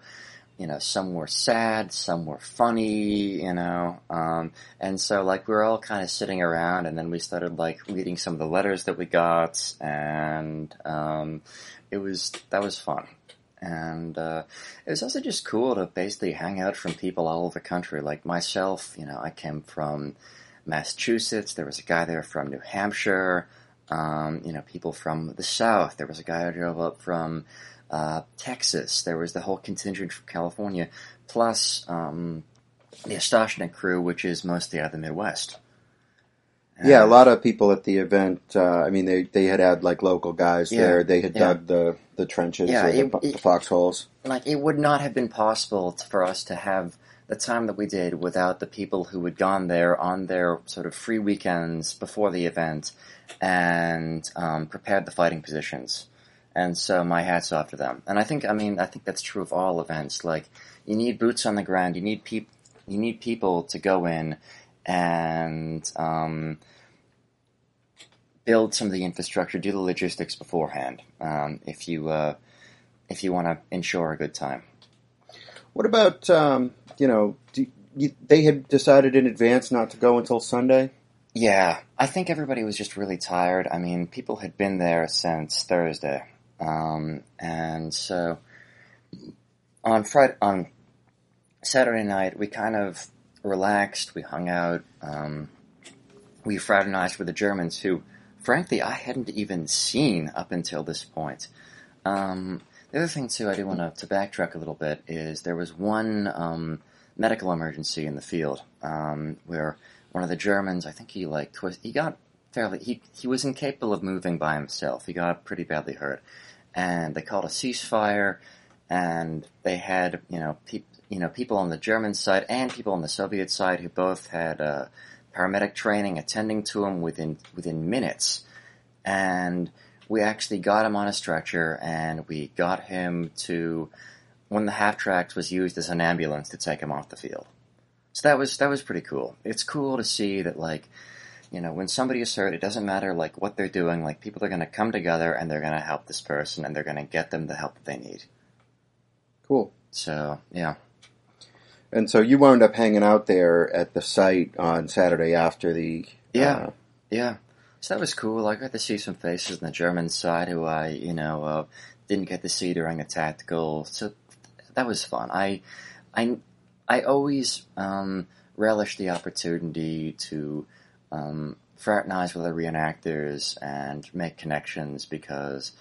You know, some were sad, some were funny, you know, um, and so like we were all kind of sitting around, and then we started like reading some of the letters that we got, and um, it was that was fun and uh, it was also just cool to basically hang out from people all over the country. Like myself, you know, I came from Massachusetts. There was a guy there from New Hampshire. Um, you know, people from the South. There was a guy who drove up from uh, Texas. There was the whole contingent from California, plus um, the Astashna crew, which is mostly out of the Midwest. Yeah, a lot of people at the event. Uh, I mean, they they had had like local guys Yeah, there. They had yeah. dug the the trenches Yeah, or the, it- the foxholes. like it would not have been possible for us to have the time that we did without the people who had gone there on their sort of free weekends before the event and um, prepared the fighting positions. And so my hats off to them. And I think, I mean, I think that's true of all events. Like you need boots on the ground. You need peop- You need people to go in and um, build some of the infrastructure, do the logistics beforehand. Um, if you uh, if you want to ensure a good time. What about um, you know? Do you, they had decided in advance not to go until Sunday. Yeah, I think everybody was just really tired. I mean, people had been there since Thursday, um, and so on Friday, on Saturday night, we kind of relaxed. We hung out. Um, we fraternized with the Germans, who, frankly, I hadn't even seen up until this point. Um, the other thing, too, I do want to, backtrack a little bit is there was one um, medical emergency in the field um, where one of the Germans, I think he like twist, he got fairly, he, he was incapable of moving by himself. He got pretty badly hurt. And they called a ceasefire, and they had, you know, peop, you know, people on the German side and people on the Soviet side who both had uh, paramedic training attending to him within within minutes. And we actually got him on a stretcher, and we got him to when the half tracks was used as an ambulance to take him off the field. So that was that was pretty cool. It's cool to see that like you know when somebody is hurt, it doesn't matter like what they're doing. Like people are going to come together and they're going to help this person and they're going to get them the help that they need. Cool. So yeah. And so you wound up hanging out there at the site on Saturday after the yeah uh, yeah. So that was cool. I got to see some faces on the German side who I you know uh, didn't get to see during the tactical. So that was fun. I I I always um, relish the opportunity to um, fraternize with other reenactors and make connections because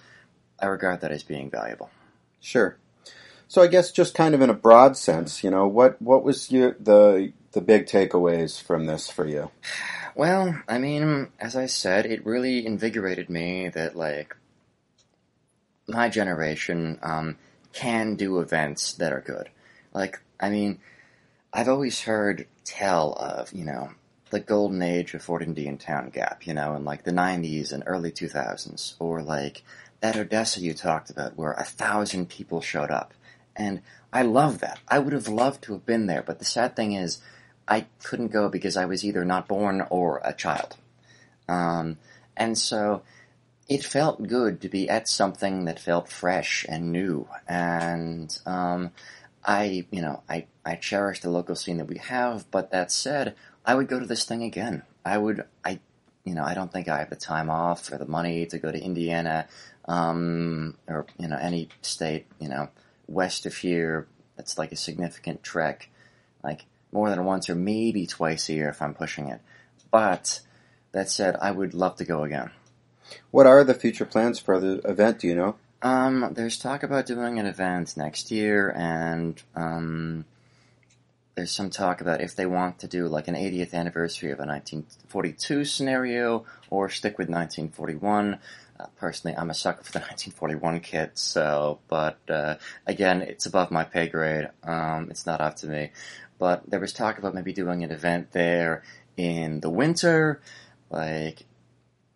I regard that as being valuable. Sure. So I guess just kind of in a broad sense, you know, what what was your, the the big takeaways from this for you? Well, I mean, as I said, it really invigorated me that like my generation um, can do events that are good. Like, I mean, I've always heard tell of, you know, the golden age of Fort Indiantown Gap, you know, in like the 90s and early 2000s, or like that Odessa you talked about where a thousand people showed up. And I love that. I would have loved to have been there, but the sad thing is, I couldn't go because I was either not born or a child. Um, and so it felt good to be at something that felt fresh and new. And um, I, you know, I, I cherish the local scene that we have, but that said, I would go to this thing again. I would, I, you know, I don't think I have the time off or the money to go to Indiana, um, or, you know, any state, you know, west of here that's like a significant trek, like more than once or maybe twice a year if I'm pushing it. But that said, I would love to go again. What are the future plans for the event? Do you know? Um, there's talk about doing an event next year, and um, there's some talk about if they want to do like an 80th anniversary of a 1942 scenario or stick with 1941. Uh, personally, I'm a sucker for the 1941 kit, so, but uh, again, it's above my pay grade. Um, it's not up to me. But there was talk about maybe doing an event there in the winter, like,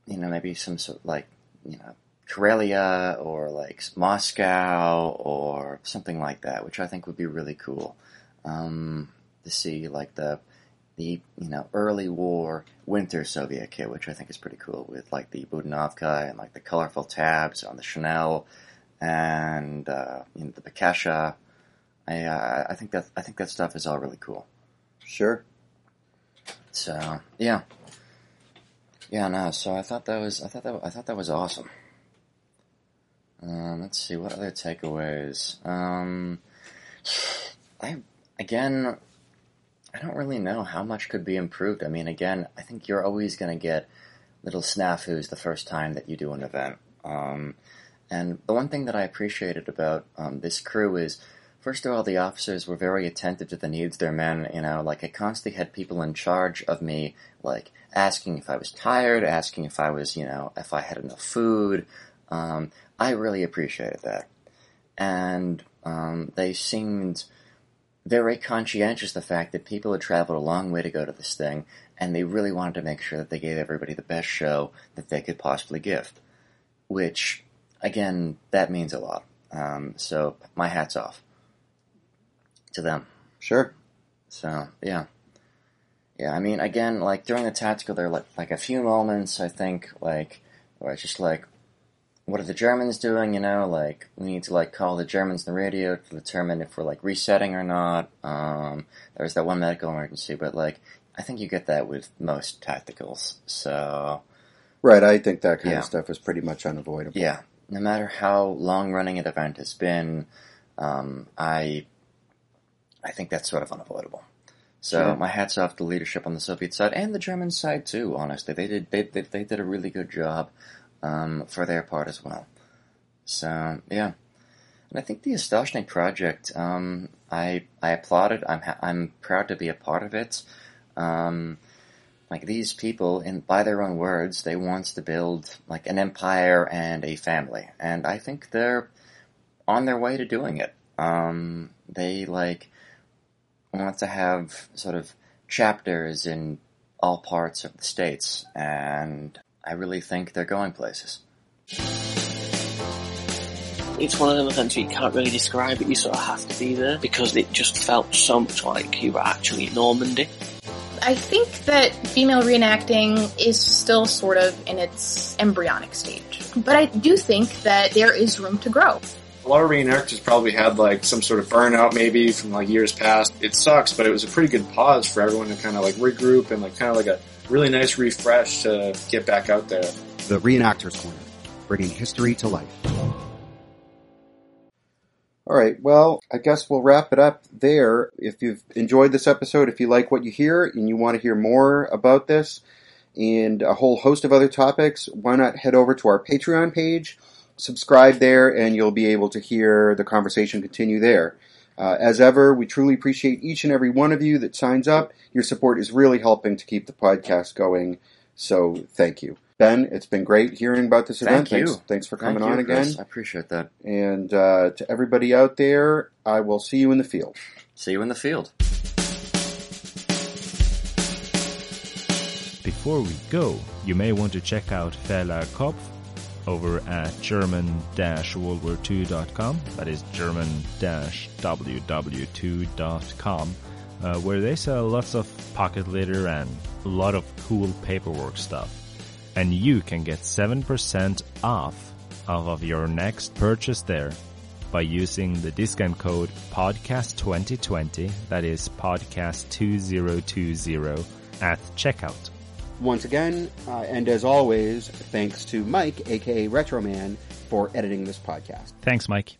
you know, maybe some sort of like, you know, Karelia or like Moscow or something like that, which I think would be really cool um, to see, like the the you know early war winter Soviet kit, which I think is pretty cool with like the Budenovka and like the colorful tabs on the Shinel and uh, you know the Bekesha. I uh, I think that I think that stuff is all really cool. Sure. So yeah, yeah, no. So I thought that was I thought that I thought that was awesome. Um, let's see what other takeaways. Um, I again, I don't really know how much could be improved. I mean, again, I think you're always going to get little snafus the first time that you do an event. Um, and the one thing that I appreciated about um, this crew is, first of all, the officers were very attentive to the needs of their men. You know, like I constantly had people in charge of me, like asking if I was tired, asking if I was, you know, if I had enough food. Um, I really appreciated that. And um, they seemed very conscientious the fact that people had traveled a long way to go to this thing, and they really wanted to make sure that they gave everybody the best show that they could possibly give. Which, again, that means a lot. Um, so, my hat's off to them. Sure. So, yeah. Yeah, I mean, again, like during the tactical, there are like, like a few moments, I think, like, where it's just like, what are the Germans doing? You know, like we need to like call the Germans on the radio to determine if we're like resetting or not. Um, there was that one medical emergency, but like I think you get that with most tacticals. So Right, I think that kind Yeah. of stuff is pretty much unavoidable. yeah, no matter how long running an event has been, um, I I think that's sort of unavoidable. So Sure. my hats off to the leadership on the Soviet side and the German side too. Honestly, they did they they, they did a really good job um, for their part as well. So yeah, and I think the Astashnik project, um, I I applaud it. I'm ha- I'm proud to be a part of it. Um, like these people, in by their own words, they want to build like an empire and a family, and I think they're on their way to doing it. Um, they like want to have sort of chapters in all parts of the states, and I really think they're going places. It's one of them events where you can't really describe it, you sort of have to be there because it just felt so much like you were actually in Normandy. I think that female reenacting is still sort of in its embryonic stage. But I do think that there is room to grow. A lot of reenactors probably had like some sort of burnout maybe from like years past. It sucks, but it was a pretty good pause for everyone to kind of like regroup and like kind of like a really nice refresh to get back out there. The Reenactors Corner, bringing history to life. All right, well, I guess we'll wrap it up there. If you've enjoyed this episode, if you like what you hear and you want to hear more about this and a whole host of other topics, why not head over to our Patreon page, subscribe there, and you'll be able to hear the conversation continue there. Uh, as ever, we truly appreciate each and every one of you that signs up. Your support is really helping to keep the podcast going, so thank you. Ben, it's been great hearing about this event. Thank you. Thanks, thanks for Thank coming you, on again. Chris. I appreciate that. And uh, to everybody out there, I will see you in the field. See you in the field. Before we go, you may want to check out Fela Kopf over at german-worldwar2.com. That is german-ww2.com, uh, where they sell lots of pocket litter and a lot of cool paperwork stuff. And you can get 7% off of your next purchase there by using the discount code podcast2020, that is podcast2020 at checkout. Once again, uh, and as always, thanks to Mike, aka Rhett Roman, for editing this podcast. Thanks, Mike.